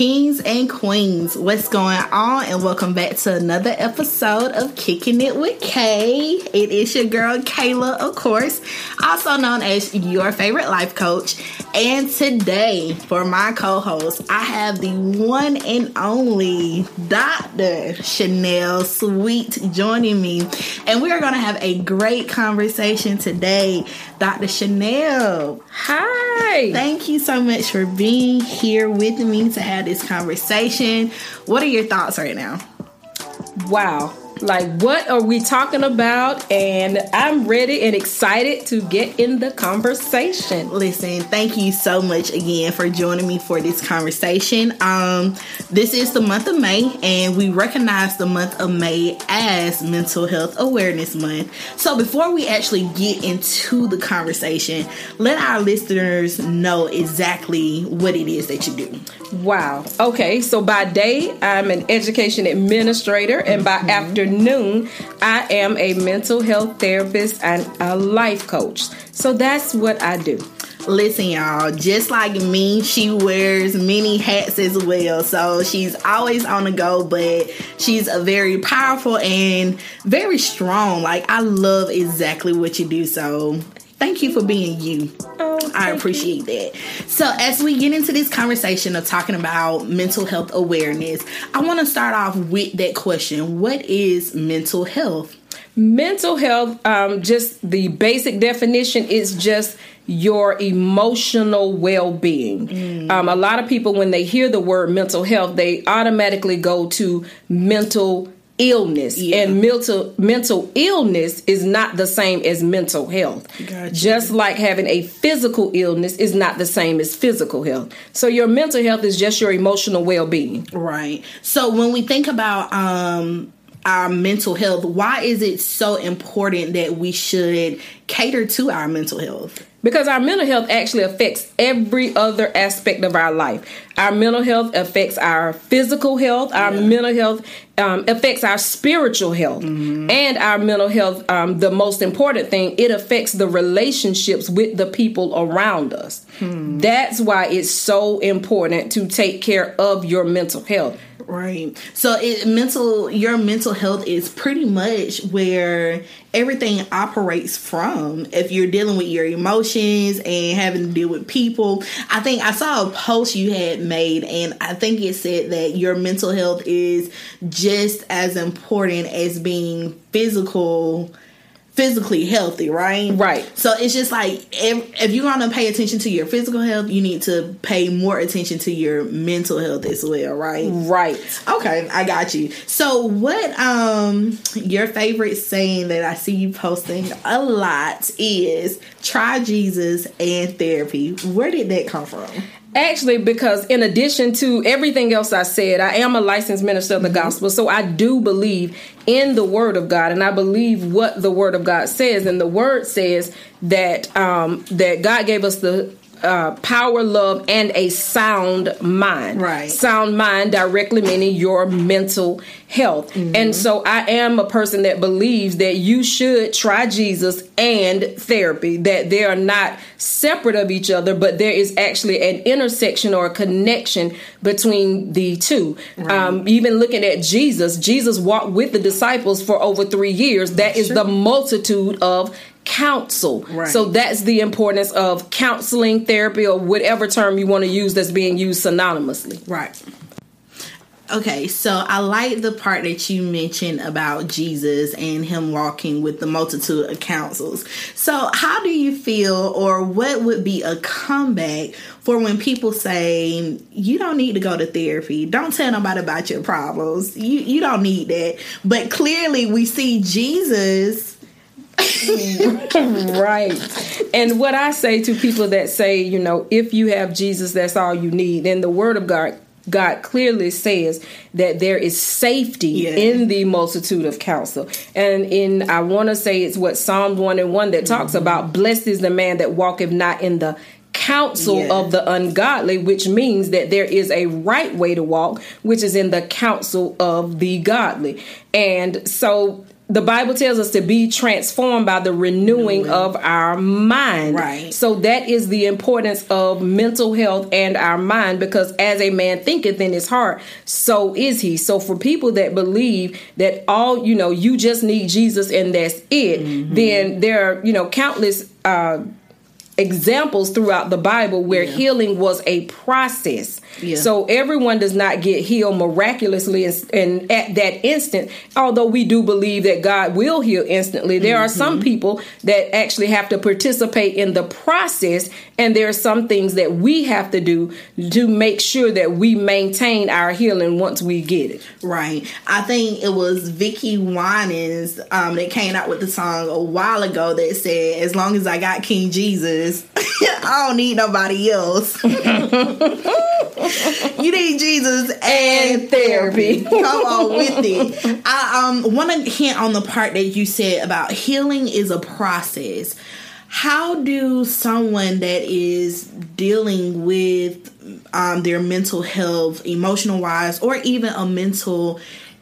Kings and queens, what's going on? And welcome back to another episode of Kicking It with Kay. It is your girl Kayla, of course, also known as your favorite life coach. And today, for my co host, I have the one and only Dr. Chanelle Sweet joining me. And we are going to have a great conversation today. Dr. Chanelle. Hi. Thank you so much for being here with me to have this conversation. What are your thoughts right now? Wow. Like, what are we talking about? And I'm ready and excited to get in the conversation. Listen, thank you so much again for joining me for this conversation. Um, this is the month of May, and we recognize the month of May as Mental Health Awareness Month. So, before we actually get into the conversation, let our listeners know exactly what it is that you do. Wow. Okay, so by day, I'm an education administrator, and by mm-hmm. afternoon, I am a mental health therapist and a life coach. So that's what I do. Listen, y'all, just like me, she wears many hats as well. So she's always on the go, but she's a very powerful and very strong. Like, I love exactly what you do. So thank you for being you. Oh, I appreciate you. that. So, as we get into this conversation of talking about mental health awareness, I want to start off with that question What is mental health? Mental health, um, just the basic definition is just your emotional well being. Mm. Um, a lot of people, when they hear the word mental health, they automatically go to mental illness yeah. and mental mental illness is not the same as mental health gotcha. just like having a physical illness is not the same as physical health so your mental health is just your emotional well-being right so when we think about um our mental health why is it so important that we should cater to our mental health because our mental health actually affects every other aspect of our life. Our mental health affects our physical health. Our yeah. mental health um, affects our spiritual health, mm-hmm. and our mental health. Um, the most important thing, it affects the relationships with the people around us. Hmm. That's why it's so important to take care of your mental health. Right. So it mental your mental health is pretty much where everything operates from. If you're dealing with your emotions and having to deal with people, I think I saw a post you had made and I think it said that your mental health is just as important as being physical physically healthy, right? Right. So it's just like if, if you're to pay attention to your physical health, you need to pay more attention to your mental health as well, right? Right. Okay, I got you. So what um your favorite saying that I see you posting a lot is try Jesus and therapy. Where did that come from? Actually, because in addition to everything else I said, I am a licensed minister of the mm-hmm. gospel. So I do believe in the word of God and I believe what the word of God says. And the word says that um, that God gave us the uh, power, love, and a sound mind. Right. Sound mind directly meaning your mental health. Mm-hmm. And so I am a person that believes that you should try Jesus and therapy, that they are not separate of each other, but there is actually an intersection or a connection between the two. Right. Um, even looking at Jesus, Jesus walked with the disciples for over three years. That is the multitude of counsel. Right. So that's the importance of counseling, therapy, or whatever term you want to use that's being used synonymously. Right. Okay, so I like the part that you mentioned about Jesus and him walking with the multitude of counsels. So, how do you feel, or what would be a comeback for when people say, you don't need to go to therapy? Don't tell nobody about your problems. You, you don't need that. But clearly, we see Jesus right. And what I say to people that say, you know, if you have Jesus, that's all you need, then the word of God God clearly says that there is safety yeah. in the multitude of counsel. And in I want to say it's what Psalms 1 and 1 that talks mm-hmm. about blessed is the man that walketh not in the counsel yeah. of the ungodly, which means that there is a right way to walk, which is in the counsel of the godly. And so the Bible tells us to be transformed by the renewing of our mind. Right. So that is the importance of mental health and our mind because as a man thinketh in his heart, so is he. So for people that believe that all, you know, you just need Jesus and that's it, mm-hmm. then there are, you know, countless uh examples throughout the Bible where yeah. healing was a process. Yeah. So everyone does not get healed miraculously and, and, at that instant. Although we do believe that God will heal instantly, there mm-hmm. are some mm-hmm. people that actually have to participate in the process, and there are some things that we have to do to make sure that we maintain our healing once we get it. Right. I think it was Vickie Winans um, that came out with the song a while ago that said, "As long as I got King Jesus, I don't need nobody else." you need Jesus and, and therapy. Come on with it. I um want to hint on the part that you said about healing is a process. How do someone that is dealing with um, their mental health, emotional wise, or even a mental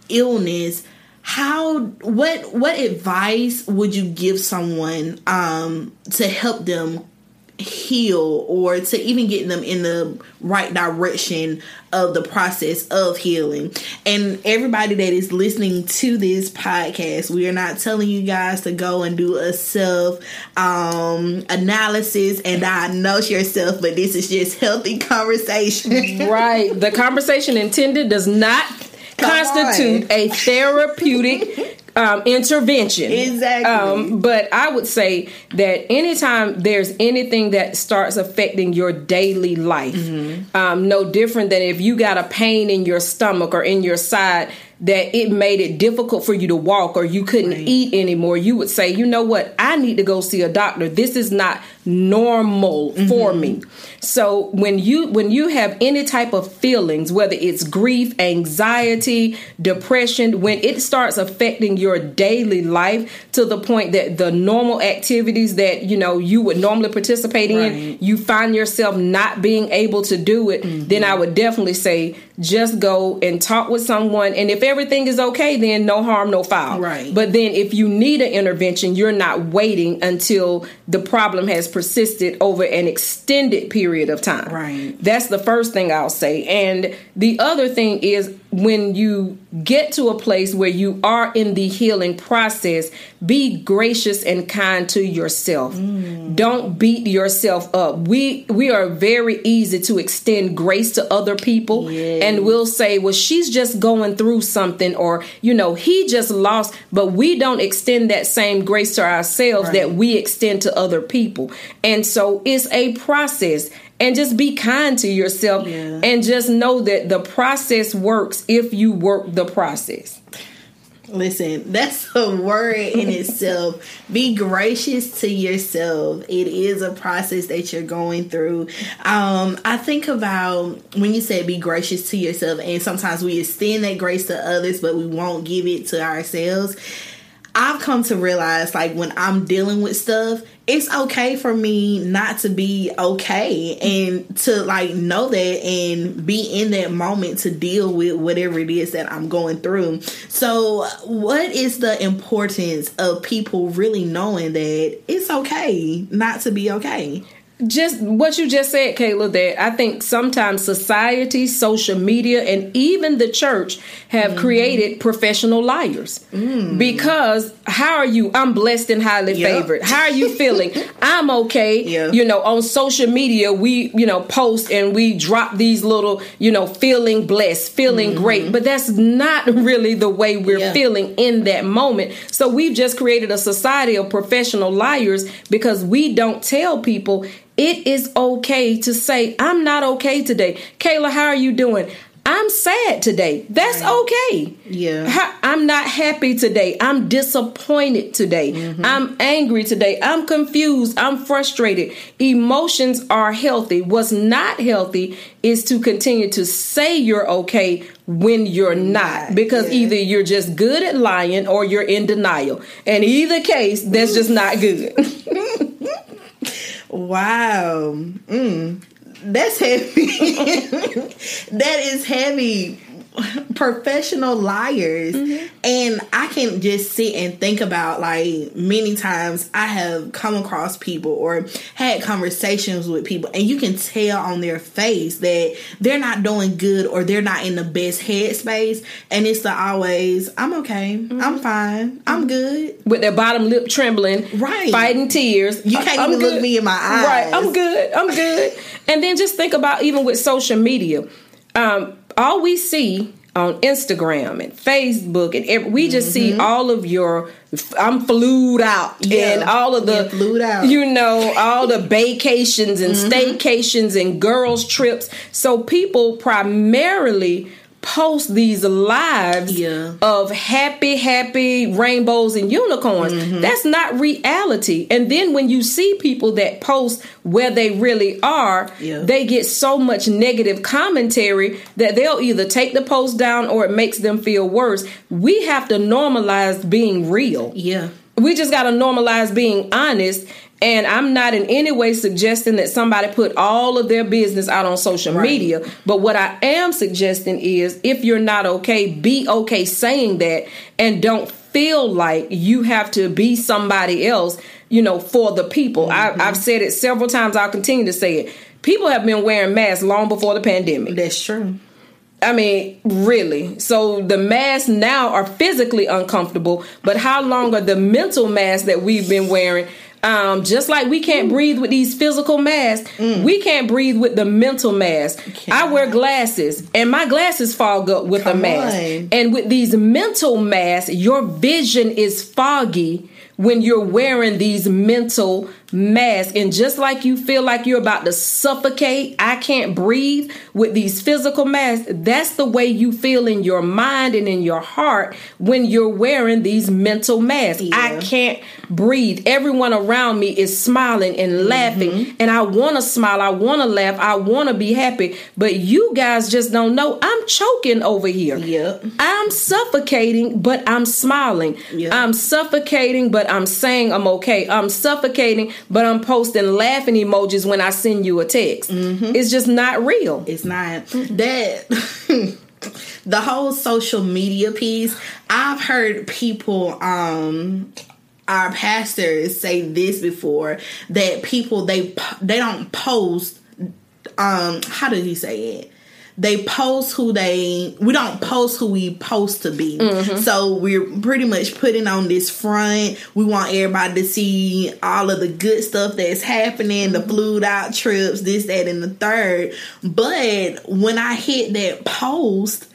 illness, how what what advice would you give someone um, to help them heal or to even get them in the right direction of the process of healing. And everybody that is listening to this podcast, we are not telling you guys to go and do a self um, analysis and diagnose yourself, but this is just healthy conversation. right. The conversation intended does not Come constitute on. a therapeutic um, intervention. Exactly. Um, but I would say that anytime there's anything that starts affecting your daily life, mm-hmm. um, no different than if you got a pain in your stomach or in your side that it made it difficult for you to walk or you couldn't right. eat anymore, you would say, you know what, I need to go see a doctor. This is not normal mm-hmm. for me. So when you when you have any type of feelings, whether it's grief, anxiety, depression, when it starts affecting your daily life to the point that the normal activities that you know you would normally participate right. in, you find yourself not being able to do it, mm-hmm. then I would definitely say just go and talk with someone and if everything is okay, then no harm, no foul. Right. But then if you need an intervention, you're not waiting until the problem has persisted over an extended period of time. Right. That's the first thing I'll say. And the other thing is when you get to a place where you are in the healing process, be gracious and kind to yourself. Mm. Don't beat yourself up. We we are very easy to extend grace to other people and we'll say, "Well, she's just going through something or, you know, he just lost." But we don't extend that same grace to ourselves right. that we extend to other people. And so it's a process and just be kind to yourself yeah. and just know that the process works if you work the process. Listen, that's a word in itself. Be gracious to yourself. It is a process that you're going through. Um, I think about when you said be gracious to yourself, and sometimes we extend that grace to others, but we won't give it to ourselves. I've come to realize like when I'm dealing with stuff, it's okay for me not to be okay and to like know that and be in that moment to deal with whatever it is that I'm going through. So, what is the importance of people really knowing that it's okay not to be okay? Just what you just said, Kayla, that I think sometimes society, social media, and even the church have mm created professional liars. Mm. Because how are you? I'm blessed and highly yep. favored. How are you feeling? I'm okay. Yeah. You know, on social media, we, you know, post and we drop these little, you know, feeling blessed, feeling mm-hmm. great. But that's not really the way we're yeah. feeling in that moment. So we've just created a society of professional liars because we don't tell people it is okay to say, I'm not okay today. Kayla, how are you doing? I'm sad today. That's okay. Yeah. I'm not happy today. I'm disappointed today. Mm-hmm. I'm angry today. I'm confused. I'm frustrated. Emotions are healthy. What's not healthy is to continue to say you're okay when you're not because yeah. either you're just good at lying or you're in denial. And either case, that's just not good. Wow. Mm. That's heavy. that is heavy. professional liars. Mm-hmm. And I can just sit and think about like many times I have come across people or had conversations with people, and you can tell on their face that they're not doing good or they're not in the best headspace. And it's the always, I'm okay, Mm-hmm. I'm fine, I'm good. with their bottom lip trembling, Right. fighting tears. You can't I'm even look me in my eyes. Right, I'm good. I'm good. and then just think about even with social media, um, all we see on Instagram and Facebook and every, we just see all of your I'm flued out Mm-hmm. Yeah. and all of the flued out. you know all the vacations and staycations and girls trips. So people primarily post these lives Yeah. of happy, happy rainbows and unicorns. Mm-hmm. That's not reality. And then when you see people that post where they really are, Yeah. they get so much negative commentary that they'll either take the post down or it makes them feel worse. We have to normalize being real. Yeah. We just got to normalize being honest. And I'm not in any way suggesting that somebody put all of their business out on social Right. media. But what I am suggesting is if you're not okay, be okay saying that and don't feel like you have to be somebody else, you know, for the people. I, mm-hmm. I've said it several times. I'll continue to say it. People have been wearing masks long before the pandemic. That's true. I mean, really. So the masks now are physically uncomfortable, but how long are the mental masks that we've been wearing? Um, just like we can't breathe with these physical masks, we can't breathe with the mental mask. I wear glasses, and my glasses fog up with Come a mask. on. And with these mental masks, your vision is foggy when you're wearing these mental masks. And just like you feel like you're about to suffocate, I can't breathe with these physical masks, that's the way you feel in your mind and in your heart when you're wearing these mental masks. I can't breathe. Everyone around me is smiling and mm-hmm. laughing, and I want to smile, I want to laugh, I want to be happy, but you guys just don't know. I'm choking over here. Yep. I'm suffocating, but I'm smiling. Yeah. I'm suffocating, but I'm saying I'm okay. I'm suffocating, but I'm posting laughing emojis when I send you a text. It's just not real. It's not that the whole social media piece. I've heard people, um, our pastors say this before that people they they don't post. Um, how did he say it? They post who they we don't post who we post to be. Mm-hmm. So we're pretty much putting on this front. We want everybody to see all of the good stuff that's happening, the mm-hmm. flued out trips, this, that, and the third. But when I hit that post,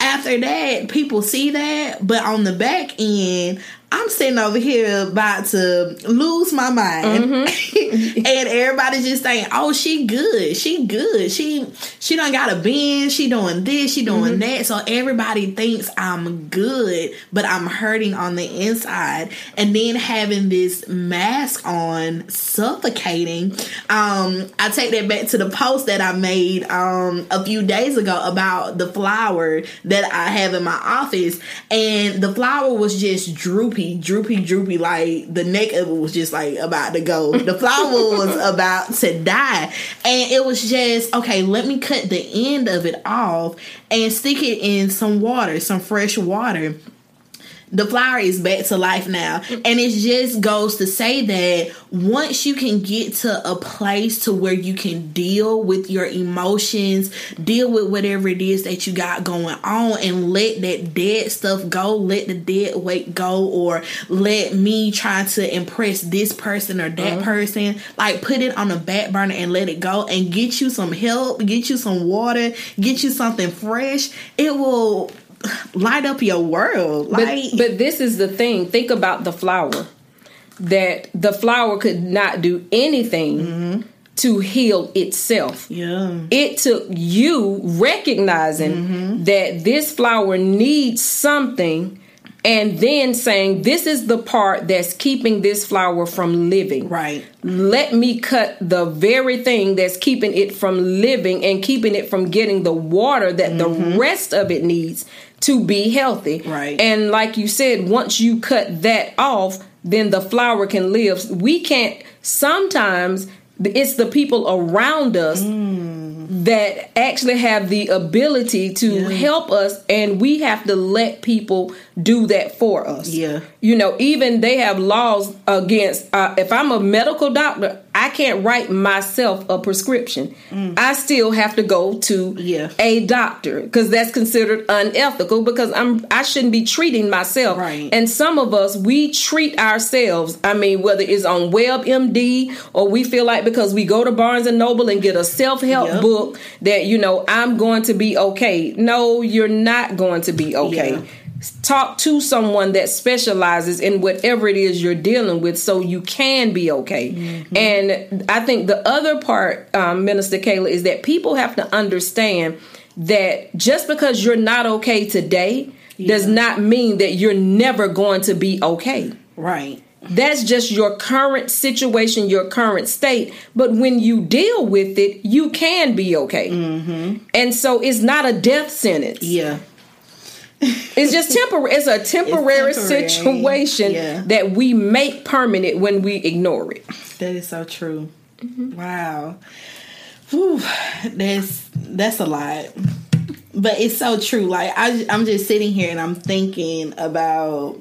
after that, people see that, but on the back end, I'm sitting over here about to lose my mind, and everybody's just saying, "Oh, she good, she good, she she done got a bin, she doing this, she doing that." So everybody thinks I'm good, but I'm hurting on the inside, and then having this mask on, suffocating. Um, I take that back to the post that I made um a few days ago about the flower that I have in my office, and the flower was just droopy, droopy, droopy. Like the neck of it was just like about to go. The flower was about to die, and it was just okay. Let me cut the end of it off and stick it in some water, some fresh water the flower is back to life now. And it just goes to say that once you can get to a place to where you can deal with your emotions deal with whatever it is that you got going on and let that dead stuff go let the dead weight go or let me try to impress this person or that uh-huh. person like put it on the back burner and let it go and get you some help get you some water get you something fresh. It will light up your world But, like but this is the thing. Think about the flower. That the flower could not do anything mm-hmm. to heal itself. yeah It took you recognizing mm-hmm. that this flower needs something and then saying, This is the part that's keeping this flower from living. right Let me cut the very thing that's keeping it from living and keeping it from getting the water that the mm-hmm. rest of it needs to be healthy. Right. And like you said, once you cut that off, then the flower can live. We can't, sometimes it's the people around us mm. that actually have the ability to Yeah. help us and we have to let people do that for us Yeah. you know even they have laws against uh, if i'm a medical doctor i can't write myself a prescription i still have to go to Mm. Yeah. a doctor because that's considered unethical because i'm i shouldn't be treating myself Right. and some of us we treat ourselves i mean whether it's on webmd or we feel like because we go to barnes and noble and get a self-help Yep. book that you know i'm going to be okay no you're not going to be okay Yeah. Talk to someone that specializes in whatever it is you're dealing with so you can be okay Mm-hmm. and i think the other part um, minister kayla is that people have to understand that just because you're not okay today does not mean that you're never going to be okay Right. that's just your current situation, your current state. But when you deal with it, you can be okay. And so it's not a death sentence. Yeah. It's just temporary. It's a temporary, temporary. situation Yeah. that we make permanent when we ignore it. That is so true. Mm-hmm. Wow. Whew, that's that's a lot. But it's so true. Like I I'm just sitting here and I'm thinking about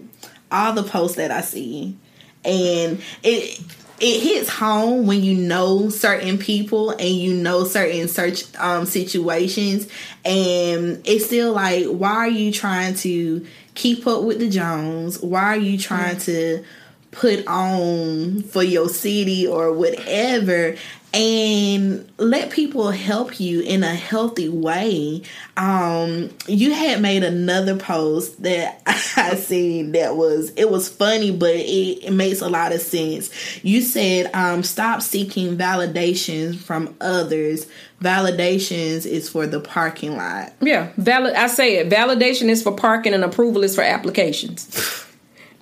all the posts that I see. And it it hits home when you know certain people and you know certain search um, situations. And it's still like why are you trying to keep up with the jones? Why are you trying to put on for your city or whatever and let people help you in a healthy way um you had made another post that i seen that was it was funny but it, it makes a lot of sense you said um stop seeking validations from others validations is for the parking lot Yeah, valid. I say it. Validation is for parking, and approval is for applications.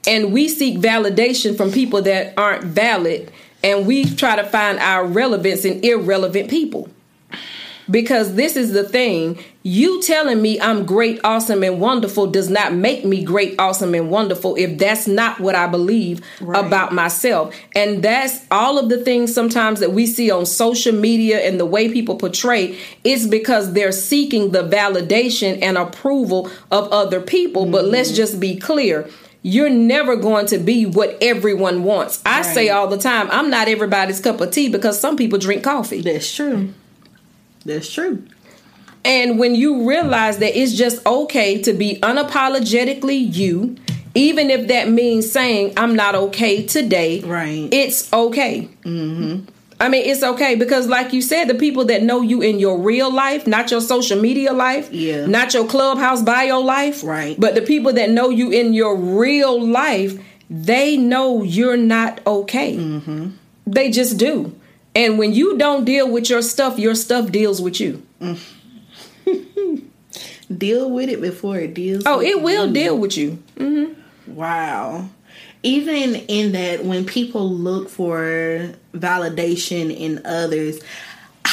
and we seek validation from people that aren't valid, and we try to find our relevance in irrelevant people. Because this is the thing, you telling me I'm great, awesome, and wonderful does not make me great, awesome, and wonderful if that's not what I believe Right. about myself. And that's all of the things sometimes that we see on social media and the way people portray it's because they're seeking the validation and approval of other people. But let's mm-hmm. just be clear. You're never going to be what everyone wants. I say all the time, I'm not everybody's cup of tea because some people drink coffee. that's true that's true And when you realize that it's just okay to be unapologetically you, even if that means saying, I'm not okay today, Right. it's okay. Mm-hmm. I mean, it's okay because, like you said, the people that know you in your real life, not your social media life, Yeah. not your clubhouse bio life, Right. but the people that know you in your real life, they know you're not okay. Mm-hmm. They just do. And when you don't deal with your stuff, your stuff deals with you. deal with it before it deals Oh, it will you. deal with you. Wow. Even in that, when people look for validation in others,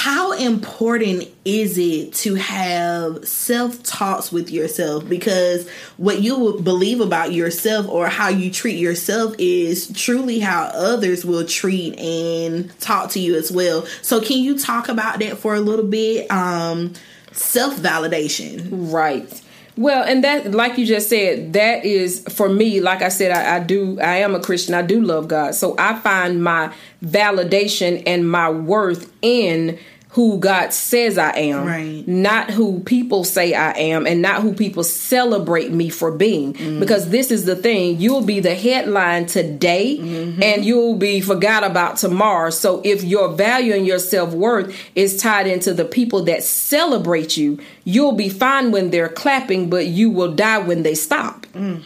how important is it to have self talks with yourself? Because what you believe about yourself or how you treat yourself is truly how others will treat and talk to you as well. So, can you talk about that for a little bit? Um, self validation. Right. Well, and that, like you just said, that is for me. Like I said, I, I do. I am a Christian. I do love God, so I find my validation and my worth in who God says I am, Right. not who people say I am, and not who people celebrate me for being. Mm-hmm. Because this is the thing: you'll be the headline today, mm-hmm. and you'll be forgot about tomorrow. So if your value and your self worth is tied into the people that celebrate you, you'll be fine when they're clapping, but you will die when they stop. Mm.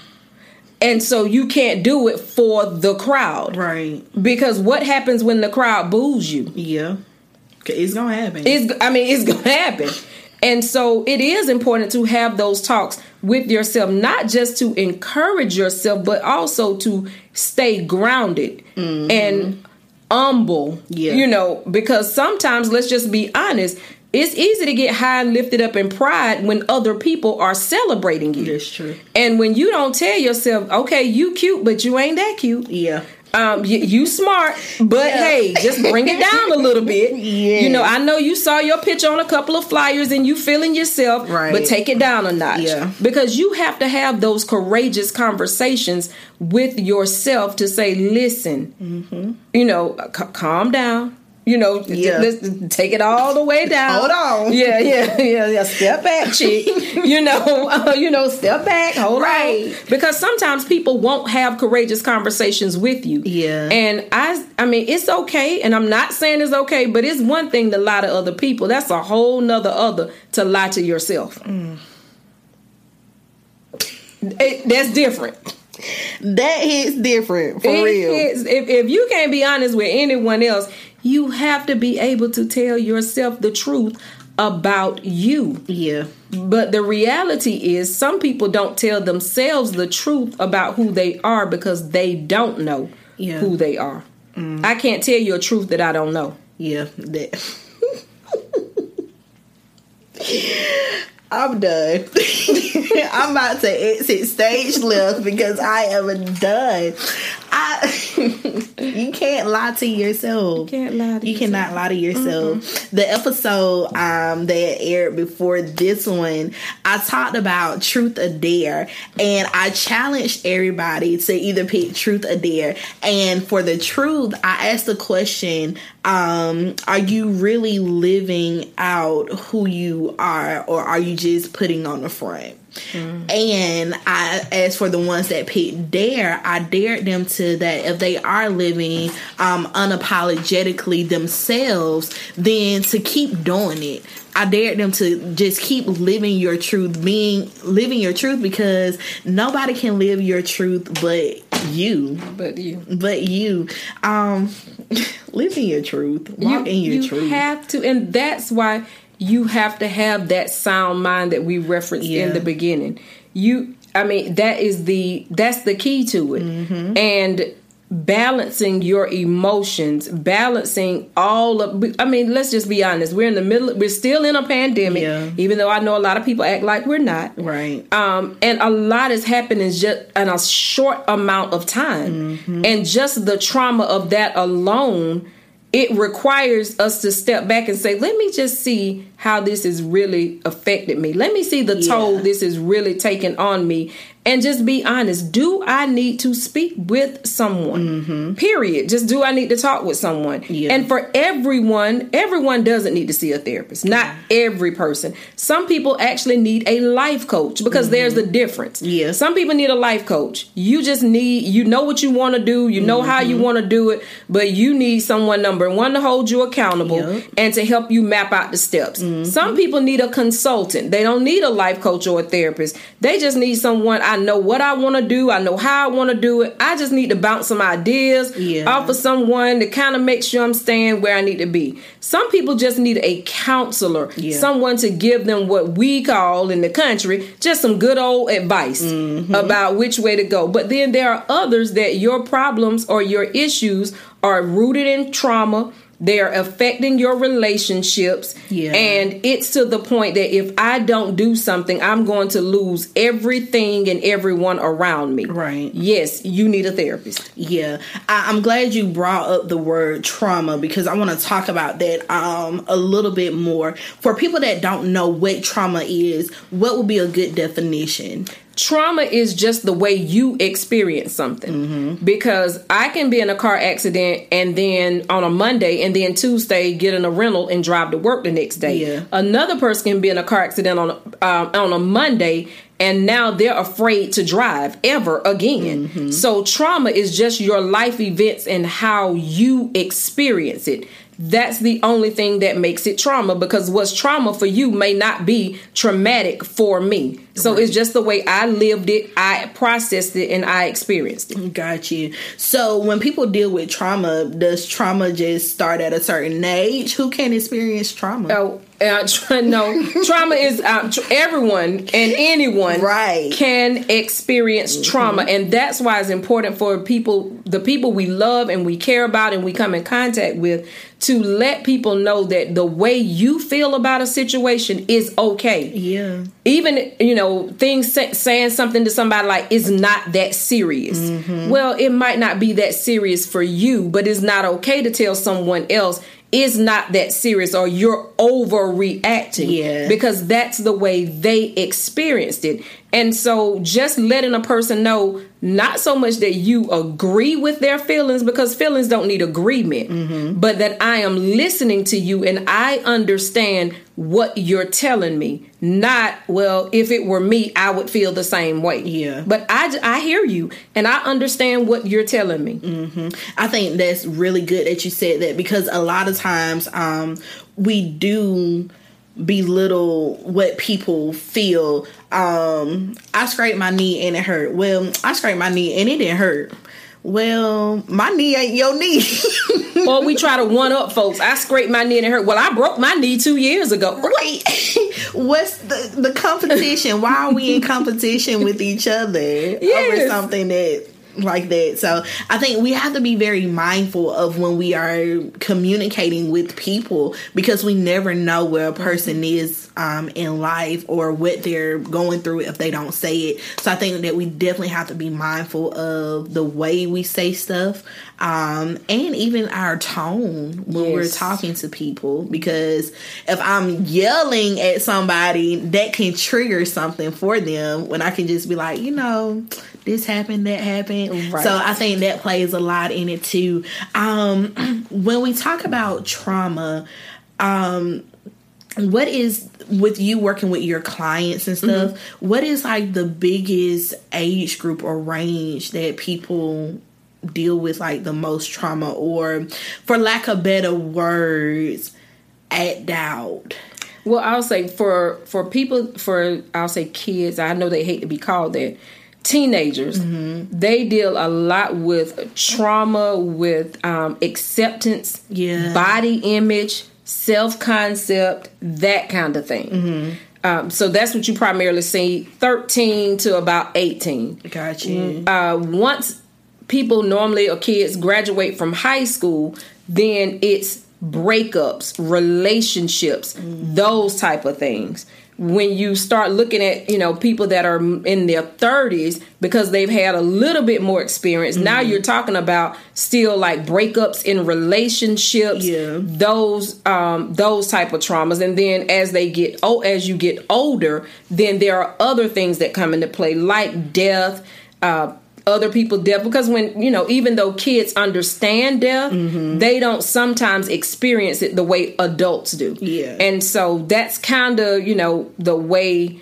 And so you can't do it for the crowd. Right. Because what happens when the crowd boos you? Yeah. It's to happen. It's I mean it's to happen. And so it is important to have those talks with yourself, not just to encourage yourself, but also to stay grounded mm-hmm. and humble. Yeah. You know, because sometimes let's just be honest, it's easy to get high and lifted up in pride when other people are celebrating you. That's true. And when you don't tell yourself, okay, you cute, but you ain't that cute. Yeah. Um, you, you smart, but Yeah. hey, just bring it down a little bit. You know, I know you saw your picture on a couple of flyers and you feeling yourself, Right. but take it down a notch. Yeah. Because you have to have those courageous conversations with yourself to say, listen, you know, c- calm down. You know. Yeah. let's take it all the way down. Hold on. Yeah, yeah, yeah, yeah. Step back, chick. you know, uh, you know, step back. Hold Right. on. Because sometimes people won't have courageous conversations with you. Yeah. And I, I mean, it's okay, and I'm not saying it's okay, but it's one thing to lie to other people. That's a whole nother other to lie to yourself. Mm. It- that's different. That hits different for It real. is- if, if you can't be honest with anyone else, you have to be able to tell yourself the truth about you. Yeah. But the reality is, some people don't tell themselves the truth about who they are because they don't know Yeah. Mm. who they are. I can't tell you a truth that I don't know. Yeah. That. I'm done. I'm about to exit stage left because I am done. I you can't lie to yourself. Can't lie to You cannot lie to yourself. The episode um that aired before this one, I talked about truth or dare, and I challenged everybody to either pick truth or dare. And for the truth, I asked the question: um, Are you really living out who you are, or are you just putting on the front? And I, as for the ones that picked dare, I dared them to that if they are living um, unapologetically themselves, then to keep doing it. I dared them to just keep living your truth, being living your truth because nobody can live your truth but you, But you, but you. Um, live in your truth, walk you, in your you truth. have to, and that's why you have to have that sound mind that we referenced Yeah. in the beginning. You, I mean, that is the that's the key to it, Mm-hmm. and balancing your emotions, balancing all of. I mean, let's just be honest. We're in the middle. We're still in a pandemic, Yeah. even though I know a lot of people act like we're not. right. um, and a lot is happening just in a short amount of time, and just the trauma of that alone, it requires us to step back and say, "Let me just see how this has really affected me. Let me see the toll this is really taking on me." And just be honest. Do I need to speak with someone? Mm-hmm. Period. Just do I need to talk with someone? Yeah. And for everyone, everyone doesn't need to see a therapist. Not every person. Some people actually need a life coach because mm-hmm. there's a difference. Yeah. Some people need a life coach. You just need, you know what you want to do, you know how you mm-hmm. want to do it, but you need someone, number one, to hold you accountable Yep. and to help you map out the steps. Some people need a consultant. They don't need a life coach or a therapist. They just need someone, I know what I want to do, I know how I want to do it. I just need to bounce some ideas Yeah. off of someone to kind of make sure I'm staying where I need to be. Some people just need a counselor, Yeah. someone to give them what we call in the country just some good old advice Mm-hmm. about which way to go. But then there are others that your problems or your issues are rooted in trauma. They are affecting your relationships. Yeah. And it's to the point that if I don't do something, I'm going to lose everything and everyone around me. Right. Yes, you need a therapist. Yeah, I, I'm glad you brought up the word trauma because I want to talk about that um, a little bit more. For people that don't know what trauma is, what would be a good definition? Trauma is just the way you experience something Mm-hmm. because i can be in a car accident and then on a monday and then tuesday get in a rental and drive to work the next day Yeah. another person can be in a car accident on a, um, on a monday and now they're afraid to drive ever again Mm-hmm. so trauma is just your life events and how you experience it that's the only thing that makes it trauma because what's trauma for you may not be traumatic for me. So it's just the way I lived it, I processed it, and I experienced it. Got you. So when people deal with trauma, does trauma just start at a certain age? Who can experience trauma? Oh, Uh, tra- no, trauma is uh, tr- everyone and anyone Right. can experience trauma, and that's why it's important for people, the people we love and we care about, and we come in contact with, to let people know that the way you feel about a situation is okay. Yeah. Even you know things say, saying something to somebody like it's not that serious. Mm-hmm. Well, it might not be that serious for you, but it's not okay to tell someone else is not that serious or you're overreacting Yeah. because that's the way they experienced it. And so just letting a person know not so much that you agree with their feelings because feelings don't need agreement, mm-hmm. but that I am listening to you and I understand what you're telling me. Not, well, if it were me, I would feel the same way. Yeah. But I, I hear you and I understand what you're telling me. I think that's really good that you said that because a lot of times um, we do belittle what people feel. Um, I scraped my knee and it hurt. Well, I scraped my knee and it didn't hurt. Well, my knee ain't your knee. or we try to one up folks. I scraped my knee and it hurt. Well, I broke my knee two years ago. Wait, what's the the competition? Why are we in competition with each other over something that like that? So I think we have to be very mindful of when we are communicating with people because we never know where a person is um, in life or what they're going through if they don't say it. So I think that we definitely have to be mindful of the way we say stuff um, and even our tone when we're talking to people because if I'm yelling at somebody, that can trigger something for them when I can just be like, you know, this happened, that happened. Right. So I think that plays a lot in it too. Um, when we talk about trauma, um, what is with you working with your clients and stuff what is like the biggest age group or range that people deal with like the most trauma or for lack of better words act out Well, I'll say for for people for I'll say kids. I know they hate to be called that. Teenagers, they deal a lot with trauma, with um, acceptance, Yeah. body image, self concept, that kind of thing. Um, so that's what you primarily see, thirteen to about eighteen. got you uh, once people normally or kids graduate from high school, then it's breakups, relationships, those type of things. When you start looking at you know people that are in their 30s because they've had a little bit more experience, now you're talking about still like breakups in relationships, Yeah. those um, those type of traumas, and then as they get oh as you get older, then there are other things that come into play like death. Uh, other people death because when you know even though kids understand death mm-hmm. they don't sometimes experience it the way adults do. Yeah. and so that's kind of you know the way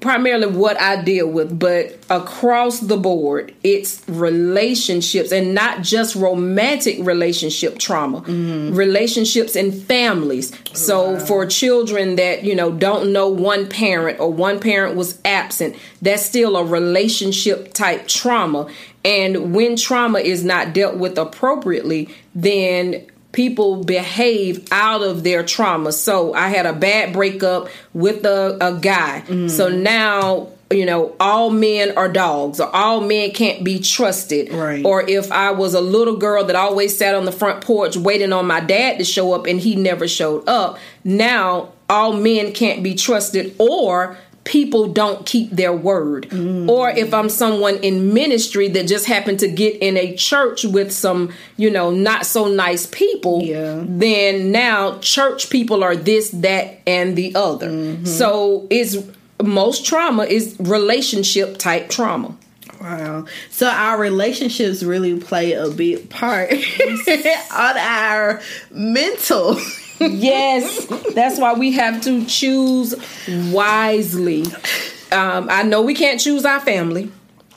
primarily what I deal with, but across the board, it's relationships and not just romantic relationship trauma, mm-hmm. relationships and families. So oh, for children that, you know, don't know one parent or one parent was absent, that's still a relationship type trauma. And when trauma is not dealt with appropriately, then people behave out of their trauma. So I had a bad breakup with a, a guy. Mm-hmm. So now, you know, all men are dogs or all men can't be trusted. Right. Or if I was a little girl that always sat on the front porch waiting on my dad to show up and he never showed up, now all men can't be trusted or people don't keep their word. Mm. Or if I'm someone in ministry that just happened to get in a church with some, you know, not so nice people, Yeah. then now church people are this, that, and the other. Mm-hmm. So it's most trauma is relationship type trauma. Wow. So our relationships really play a big part on our mental. Yes, that's why we have to choose wisely. Um, I know we can't choose our family,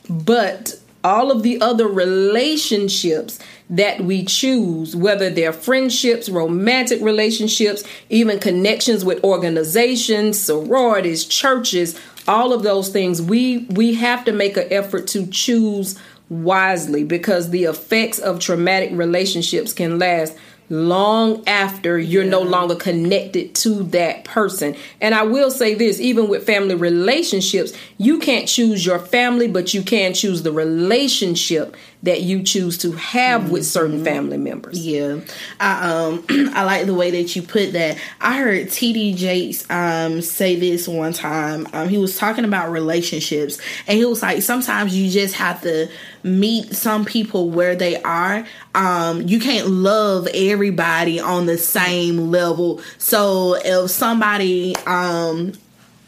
but all of the other relationships that we choose, whether they're friendships, romantic relationships, even connections with organizations, sororities, churches, all of those things, we we have to make an effort to choose wisely because the effects of traumatic relationships can last long after you're no longer connected to that person. And I will say this even with family relationships, you can't choose your family, but you can choose the relationship that you choose to have mm-hmm. with certain family members. Yeah. I um I like the way that you put that. I heard TD Jakes um say this one time. Um he was talking about relationships and he was like sometimes you just have to meet some people where they are. Um you can't love everybody on the same level. So if somebody um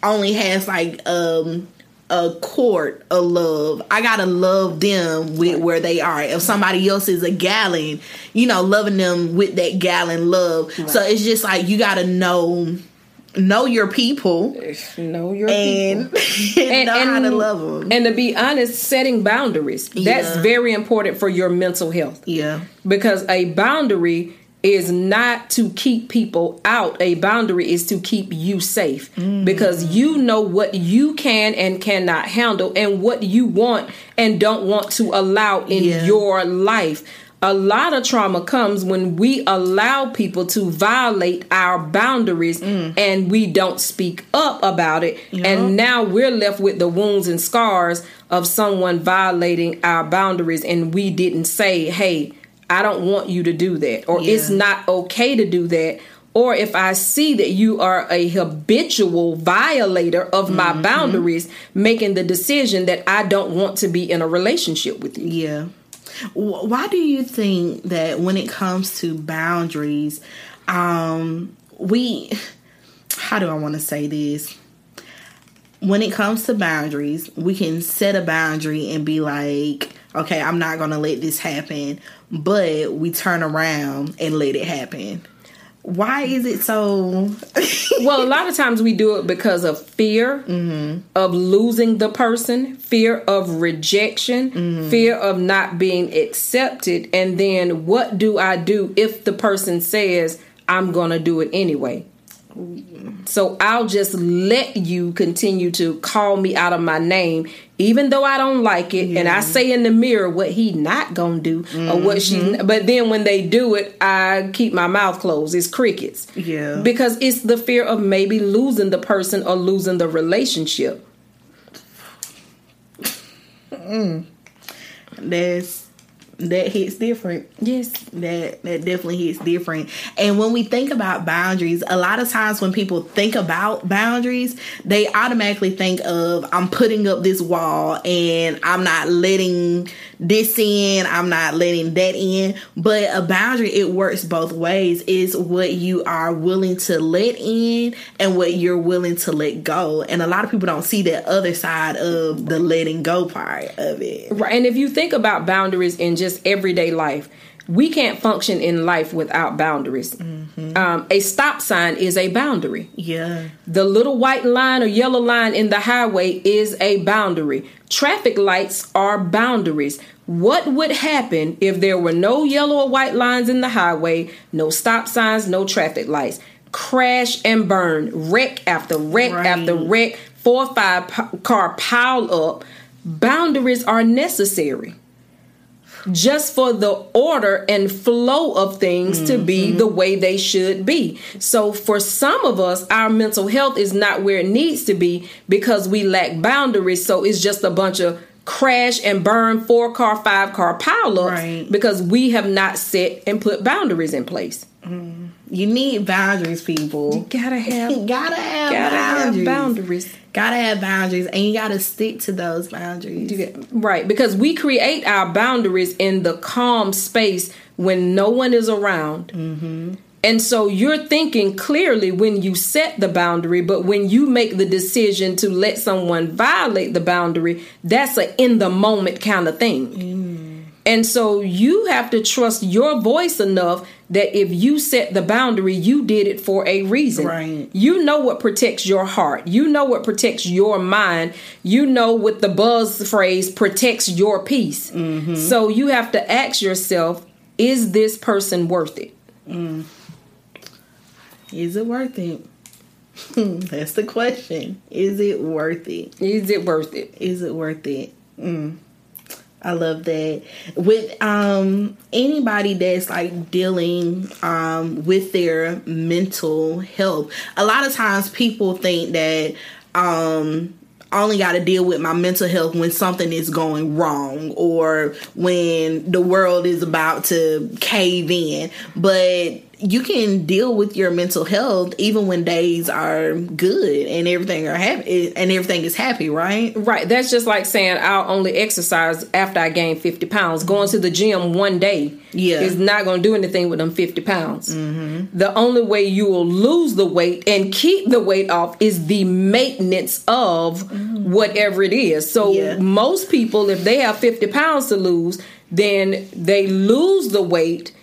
only has like um a quart of love. I gotta love them with where they are. If somebody else is a gallon, you know, loving them with that gallon love. Right. So it's just like you gotta know know your people, know your and, people, and know and, how to love them. And to be honest, setting boundaries yeah. that's very important for your mental health. Yeah, because a boundary is not to keep people out. A boundary is to keep you safe mm. because you know what you can and cannot handle and what you want and don't want to allow in yeah. your life. A lot of trauma comes when we allow people to violate our boundaries mm. and we don't speak up about it. And now we're left with the wounds and scars of someone violating our boundaries and we didn't say, hey, I don't want you to do that, or yeah. it's not okay to do that. Or if I see that you are a habitual violator of my mm-hmm. boundaries, making the decision that I don't want to be in a relationship with you. Yeah. Why do you think that when it comes to boundaries, um, we, how do I want to say this? When it comes to boundaries, we can set a boundary and be like, okay, I'm not going to let this happen but we turn around and let it happen. Why is it so? well, a lot of times we do it because of fear mm-hmm. of losing the person, fear of rejection, mm-hmm. fear of not being accepted. And then what do I do if the person says, I'm going to do it anyway? So I'll just let you continue to call me out of my name, even though I don't like it. Yeah. And I say in the mirror what he not gonna do mm-hmm. or what she. Mm-hmm. But then when they do it, I keep my mouth closed. It's crickets. Yeah. Because it's the fear of maybe losing the person or losing the relationship. Mm. That's that hits different. Yes, that that definitely hits different. And when we think about boundaries, a lot of times when people think about boundaries, they automatically think of I'm putting up this wall and I'm not letting this in, I'm not letting that in. But a boundary, it works both ways. Is what you are willing to let in and what you're willing to let go. And a lot of people don't see that other side of the letting go part of it. Right. And if you think about boundaries in just just everyday life. We can't function in life without boundaries. Mm-hmm. Um, a stop sign is a boundary. Yeah. The little white line or yellow line in the highway is a boundary. Traffic lights are boundaries. What would happen if there were no yellow or white lines in the highway, no stop signs, no traffic lights? Crash and burn, wreck after wreck right. after wreck, four or five car pile up. Boundaries are necessary just for the order and flow of things mm-hmm. to be mm-hmm. the way they should be. So for some of us, our mental health is not where it needs to be because we lack boundaries. So it's just a bunch of crash and burn four car, five car pileups right. because we have not set and put boundaries in place. Mm. You need boundaries, people. You gotta have, gotta have gotta boundaries. have boundaries gotta have boundaries and you gotta stick to those boundaries right because we create our boundaries in the calm space when no one is around mm-hmm. and so you're thinking clearly when you set the boundary but when you make the decision to let someone violate the boundary that's a in the moment kind of thing mm. And so you have to trust your voice enough that if you set the boundary, you did it for a reason. Right. You know what protects your heart. You know what protects your mind. You know what the buzz phrase protects your peace. Mm-hmm. So you have to ask yourself, is this person worth it? Mm. Is it worth it? That's the question. Is it worth it? Is it worth it? Is it worth it? Mm. I love that. With um anybody that's like dealing um with their mental health, a lot of times people think that um I only got to deal with my mental health when something is going wrong or when the world is about to cave in. But you can deal with your mental health even when days are good and everything are happy and everything is happy, right? Right. That's just like saying I'll only exercise after I gain 50 pounds. Going to the gym one day Yeah. is not going to do anything with them 50 pounds. Mm-hmm. The only way you will lose the weight and keep the weight off is the maintenance of whatever it is. So Yeah. most people, if they have 50 pounds to lose, then they lose the weight.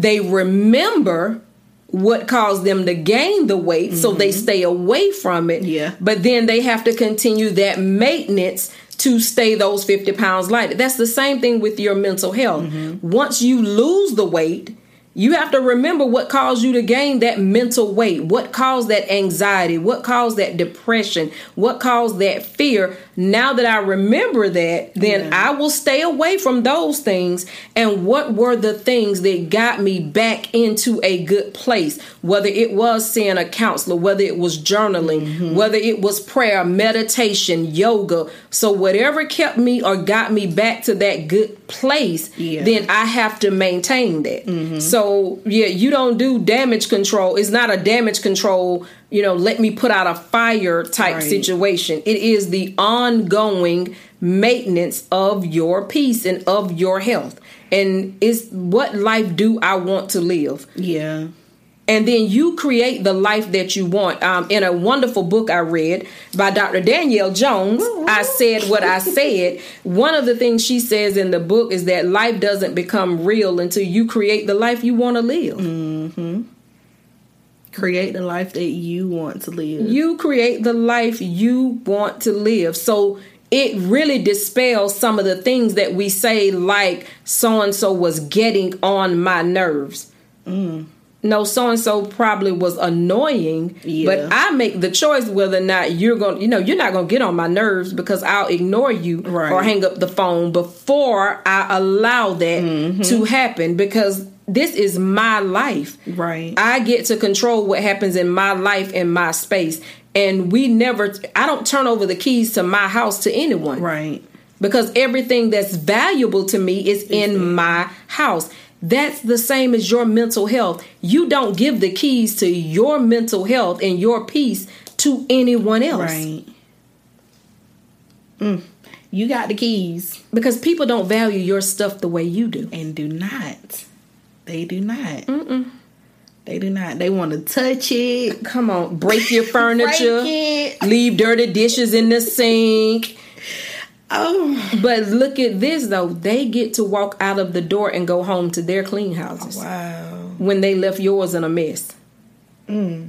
They remember what caused them to gain the weight, so they mm-hmm. stay away from it. Yeah. But then they have to continue that maintenance to stay those 50 pounds lighter. That's the same thing with your mental health. Mm-hmm. Once you lose the weight, you have to remember what caused you to gain that mental weight, what caused that anxiety, what caused that depression, what caused that fear. Now that I remember that, then Yeah. I will stay away from those things. And what were the things that got me back into a good place? Whether it was seeing a counselor, whether it was journaling, Mm-hmm. whether it was prayer, meditation, yoga. So, whatever kept me or got me back to that good place, Yeah. then I have to maintain that. So, yeah, you don't do damage control. It's not a damage control, you know, let me put out a fire type Right. situation. It is the ongoing maintenance of your peace and of your health. And it's what life do I want to live? Yeah. And then you create the life that you want. Um, in a wonderful book I read by Dr. Danielle Jones, I said what I said. One of the things she says in the book is that life doesn't become real until you create the life you want to live. Create the life that you want to live. You create the life you want to live. So it really dispels some of the things that we say, like so and so was getting on my nerves. No, so and so probably was annoying, Yeah. but I make the choice whether or not you're going. You know, you're not going to get on my nerves because I'll ignore you Right. or hang up the phone before I allow that Mm-hmm. to happen because this is my life. Right. I get to control what happens in my life and my space. And we never, I don't turn over the keys to my house to anyone right. because everything that's valuable to me is in my house. That's the same as your mental health. You don't give the keys to your mental health and your peace to anyone else Right. Mm. You got the keys because people don't value your stuff the way you do. and do not. They do not. Mm-mm. They do not. They want to touch it, Come on, break your furniture, break leave dirty dishes in the sink. Oh, But look at this though. They get to walk out of the door and go home to their clean houses wow. when they left yours in a mess.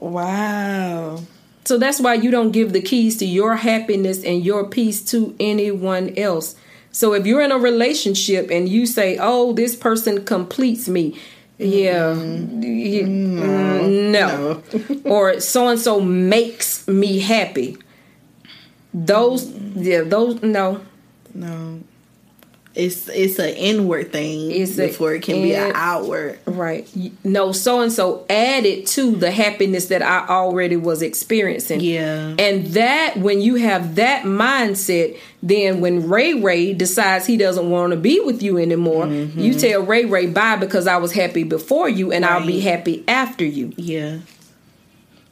Wow. So that's why you don't give the keys to your happiness and your peace to anyone else. So if you're in a relationship and you say, "Oh, this person completes me," yeah, y- mm, no, or so and so makes me happy. Those, yeah, those, no, No. It's it's an inward thing It's before it can be an outward. right? No, so and so added to the happiness that I already was experiencing. Yeah. And that when you have that mindset, then when Ray Ray decides he doesn't want to be with you anymore, you mm-hmm. tell Ray Ray bye because I was happy before you and I'll be happy after you. Yeah.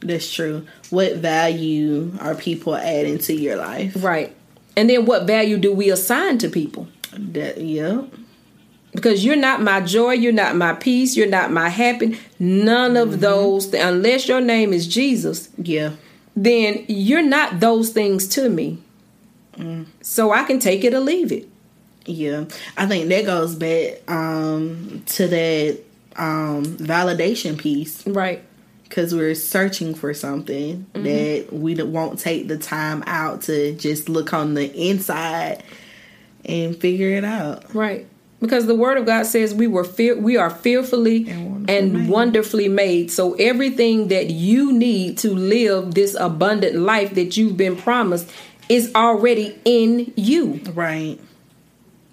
That's true. What value are people adding to your life? Right. And then what value do we assign to people? That yeah. Because you're not my joy, you're not my peace, you're not my happiness. None of those, unless your name is Jesus, Yeah. then you're not those things to me. So I can take it or leave it. Yeah. I think that goes back um to that um validation piece Right. Because we're searching for something mm-hmm. that we don't- won't take the time out to just look on the inside and figure it out. Right. Because the word of God says we were fear we are fearfully And and, made. wonderfully made. So everything that you need to live this abundant life that you've been promised is already in you. Right.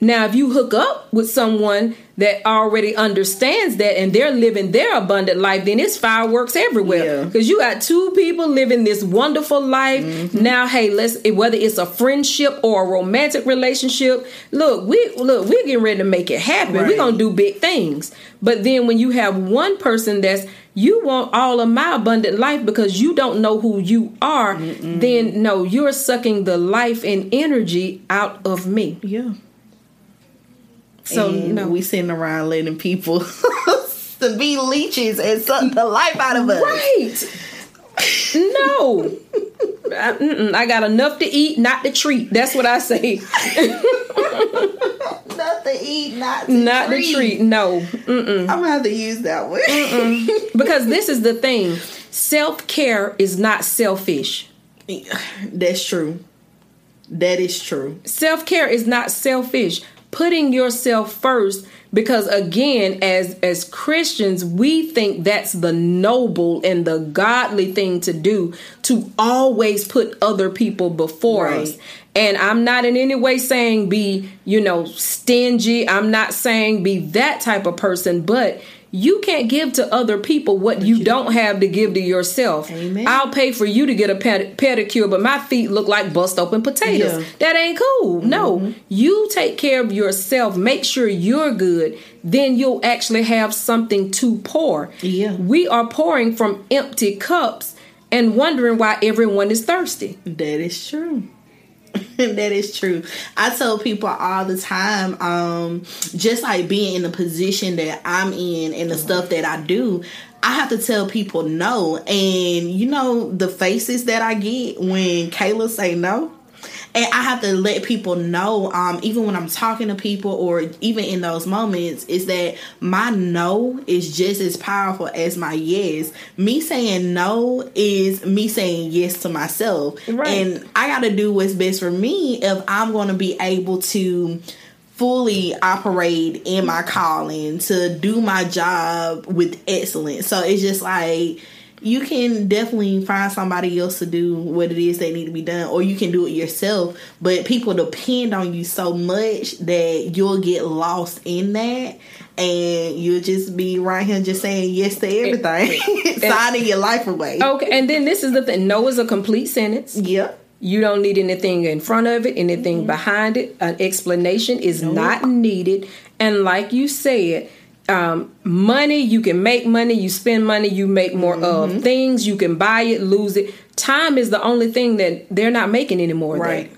Now, if you hook up with someone that already understands that and they're living their abundant life, then it's fireworks everywhere. Yeah. Because you got two people living this wonderful life. Mm-hmm. Now, hey, let's whether it's a friendship or a romantic relationship, look, we look, we're getting ready to make it happen. We're gonna do big things. But then when you have one person that's you want all of my abundant life because you don't know who you are, then no, you're sucking the life and energy out of me. Yeah. So and no, we sitting around letting people to be leeches and suck the life out of us. Right. No. I, I got enough to eat, not to treat. That's what I say. Not to eat, not to not treat. to treat. No. I'm gonna have to use that one. Because this is the thing self care is not selfish. That's true. That is true. Self care is not selfish. Putting yourself first because again as as Christians we think that's the noble and the godly thing to do to always put other people before Right. us. And I'm not in any way saying be, you know, stingy. I'm not saying be that type of person, but you can't give to other people what you don't have to give to yourself. Amen. I'll pay for you to get a ped- pedicure, but my feet look like bust open potatoes. Yeah. Mm-hmm. That ain't cool. No, you take care of yourself. Make sure you're good. Then you'll actually have something to pour. Yeah. We are pouring from empty cups and wondering why everyone is thirsty. That is true. that is true. I tell people all the time, um, just like being in the position that I'm in and the stuff that I do, I have to tell people no. And you know the faces that I get when Kayla say no. And I have to let people know, um, even when I'm talking to people or even in those moments, is that my no is just as powerful as my yes. Me saying no is me saying yes to myself. Right. And I got to do what's best for me if I'm going to be able to fully operate in my calling to do my job with excellence. So it's just like you can definitely find somebody else to do what it is that need to be done or you can do it yourself, but people depend on you so much that you'll get lost in that and you'll just be right here just saying yes to eh, everything, eh. signing your life away. Okay, and then this is the thing no is a complete sentence. Yep. You don't need anything in front of it, anything mm-hmm. behind it. An explanation is not needed. And like you said, um, money, you can make money, you spend money, you make more of things, you can buy it, lose it. Time is the only thing that they're not making anymore. that. Right.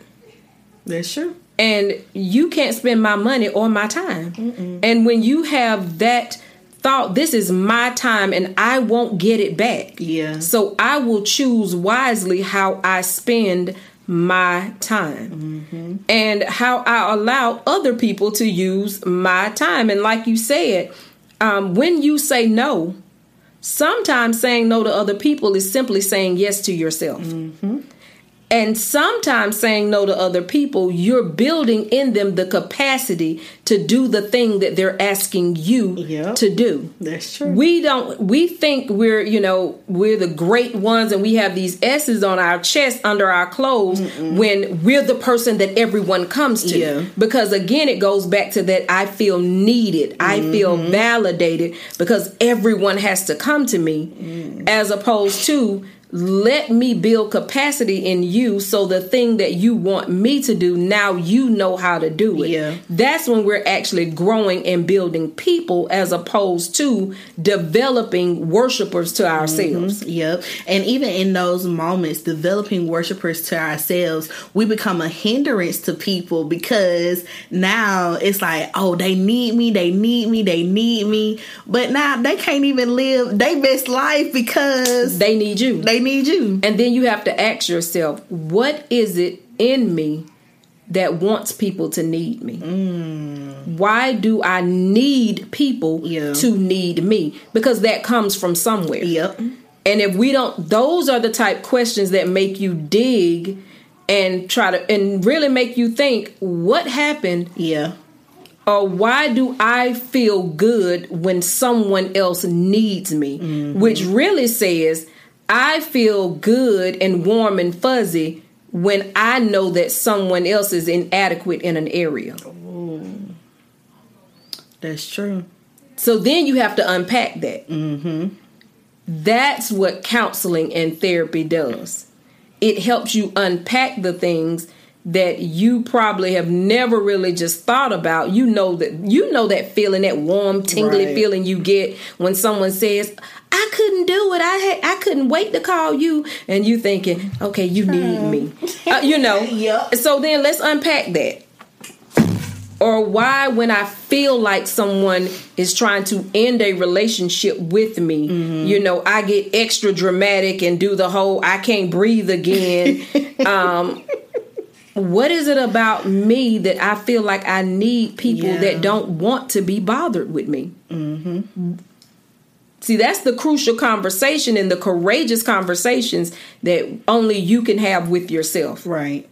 That's true. and you can't spend my money or my time. And when you have that thought, this is my time and I won't get it back. Yeah. So I will choose wisely how I spend my time and how I allow other people to use my time. And like you said, um, when you say no, sometimes saying no to other people is simply saying yes to yourself. And sometimes saying no to other people, you're building in them the capacity to do the thing that they're asking you Yep. to do. That's true. We don't we think we're, you know, we're the great ones and we have these S's on our chest under our clothes when we're the person that everyone comes to. Yeah. Because again it goes back to that I feel needed. I feel mm-hmm. validated because everyone has to come to me mm. as opposed to let me build capacity in you so the thing that you want me to do now you know how to do it Yeah. that's when we're actually growing and building people as opposed to developing worshipers to ourselves mm-hmm. Yep. And even in those moments, developing worshipers to ourselves, we become a hindrance to people because now it's like, oh, they need me, they need me, they need me. But now they can't even live their best life because they need you they need you. and then you have to ask yourself what is it in me that wants people to need me mm. why do i need people Yeah. to need me because that comes from somewhere Yep. And if we don't, those are the type questions that make you dig and try to, and really make you think what happened Yeah. or why do I feel good when someone else needs me? Mm-hmm. Which really says I feel good and warm and fuzzy when I know that someone else is inadequate in an area. That's true. So then you have to unpack that. Mm-hmm. That's what counseling and therapy does. It helps you unpack the things that you probably have never really just thought about. You know that you know that feeling, that warm, tingly Right. feeling you get when someone says, "I couldn't do it. I had I couldn't wait to call you," and you thinking, "Okay, you need me." Uh, you know. Yep. So then let's unpack that. Or why, when I feel like someone is trying to end a relationship with me, you know, I get extra dramatic and do the whole I can't breathe again. um, what is it about me that I feel like I need people Yeah. that don't want to be bothered with me? Mm-hmm. See, that's the crucial conversation and the courageous conversations that only you can have with yourself. Right.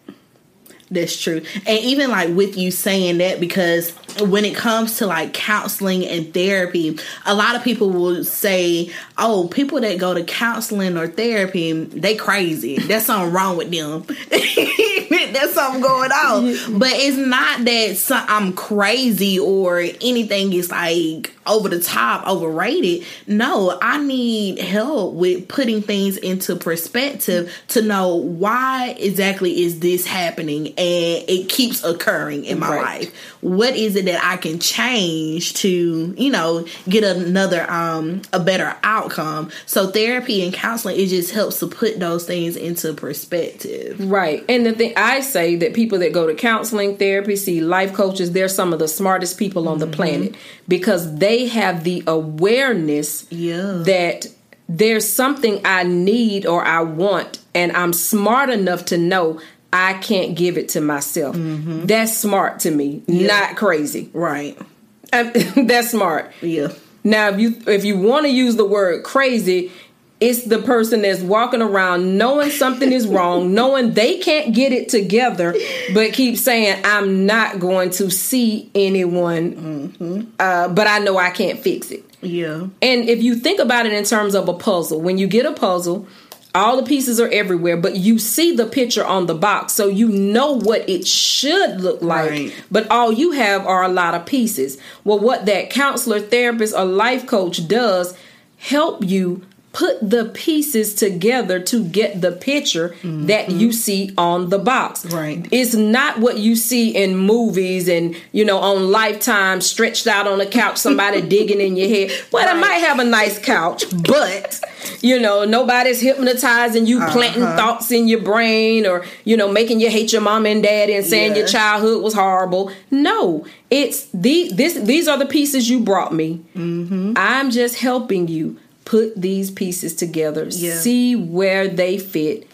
That's true. And even like with you saying that, because when it comes to like counseling and therapy, a lot of people will say, oh, people that go to counseling or therapy, they crazy. There's something wrong with them. There's something going on. But it's not that some, I'm crazy or anything It's like over the top, overrated. No, I need help with putting things into perspective to know why exactly is this happening and it keeps occurring in my Right. life. What is it that I can change to, you know, get another um a better outcome? So therapy and counseling it just helps to put those things into perspective. Right. And the thing I say that people that go to counseling, therapy, see life coaches, they're some of the smartest people on the planet because they have the awareness Yeah. that there's something I need or I want, and I'm smart enough to know I can't give it to myself. Mm-hmm. That's smart to me, not crazy. Right. That's smart. Yeah. Now, if you if you want to use the word crazy, it's the person that's walking around knowing something is wrong, knowing they can't get it together, but keep saying, "I'm not going to see anyone," uh, but I know I can't fix it. Yeah. And if you think about it in terms of a puzzle, when you get a puzzle, all the pieces are everywhere, but you see the picture on the box, so you know what it should look like. Right. But all you have are a lot of pieces. Well, what that counselor, therapist, or life coach does help you put the pieces together to get the picture that you see on the box. Right. It's not what you see in movies and, you know, on Lifetime stretched out on a couch, somebody digging in your head. Well, I might have a nice couch, but, you know, nobody's hypnotizing you, planting Uh-huh. thoughts in your brain or, you know, making you hate your mom and daddy and saying your childhood was horrible. No, it's the this these are the pieces you brought me. Mm-hmm. I'm just helping you put these pieces together, Yeah. see where they fit,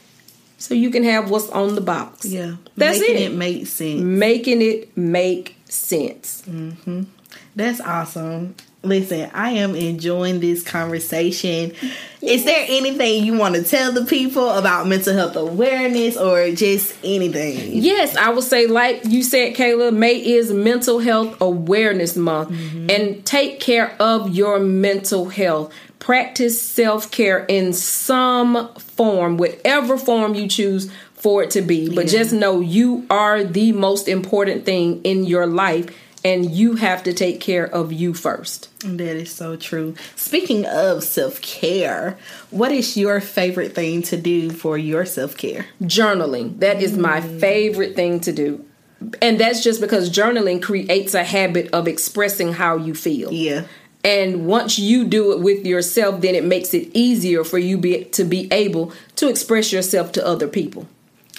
so you can have what's on the box. Yeah. That's Making it. it make sense. Making it make sense. Mm-hmm. That's awesome. Listen, I am enjoying this conversation. Is there anything you want to tell the people about mental health awareness or just anything? Yes, I would say, like you said, Kayla, May is Mental Health Awareness Month. Mm-hmm. And take care of your mental health. Practice self care in some form, whatever form you choose for it to be. But Yeah. just know you are the most important thing in your life, and you have to take care of you first. That is so true. Speaking of self care, what is your favorite thing to do for your self care? journaling that is my mm. favorite thing to do and that's just because journaling creates a habit of expressing how you feel Yeah. And once you do it with yourself then it makes it easier for you be, to be able to express yourself to other people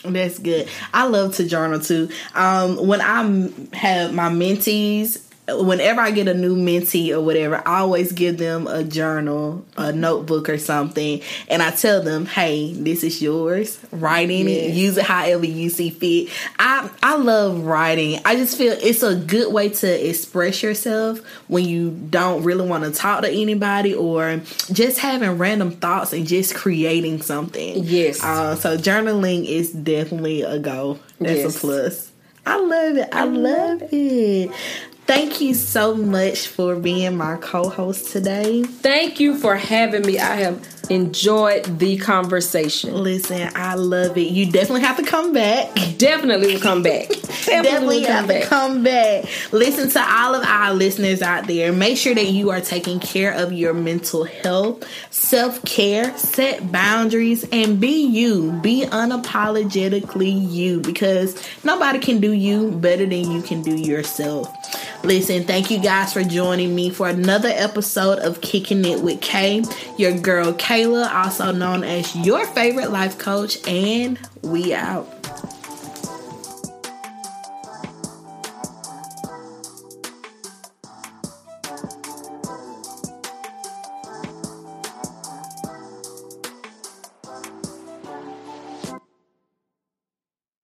That's good. I love to journal too. Um, when I have my mentees, whenever I get a new mentee or whatever, I always give them a journal, a notebook or something, and I tell them, "Hey, this is yours. Write in it. Use it however you see fit." I I love writing. I just feel it's a good way to express yourself when you don't really want to talk to anybody or just having random thoughts and just creating something. Yes. Uh, so journaling is definitely a go. That's Yes. a plus. I love it. I love it. Thank you so much for being my co-host today. thank you for having me i have enjoyed the conversation. Listen, I love it. You definitely have to come back. Definitely will come back. Definitely, definitely have back. to come back. Listen to all of our listeners out there. Make sure that you are taking care of your mental health, self care, set boundaries, and be you. Be unapologetically you because nobody can do you better than you can do yourself. Listen, thank you guys for joining me for another episode of Kicking It with Kay, your girl Kayla, also known as your favorite life coach, and we out.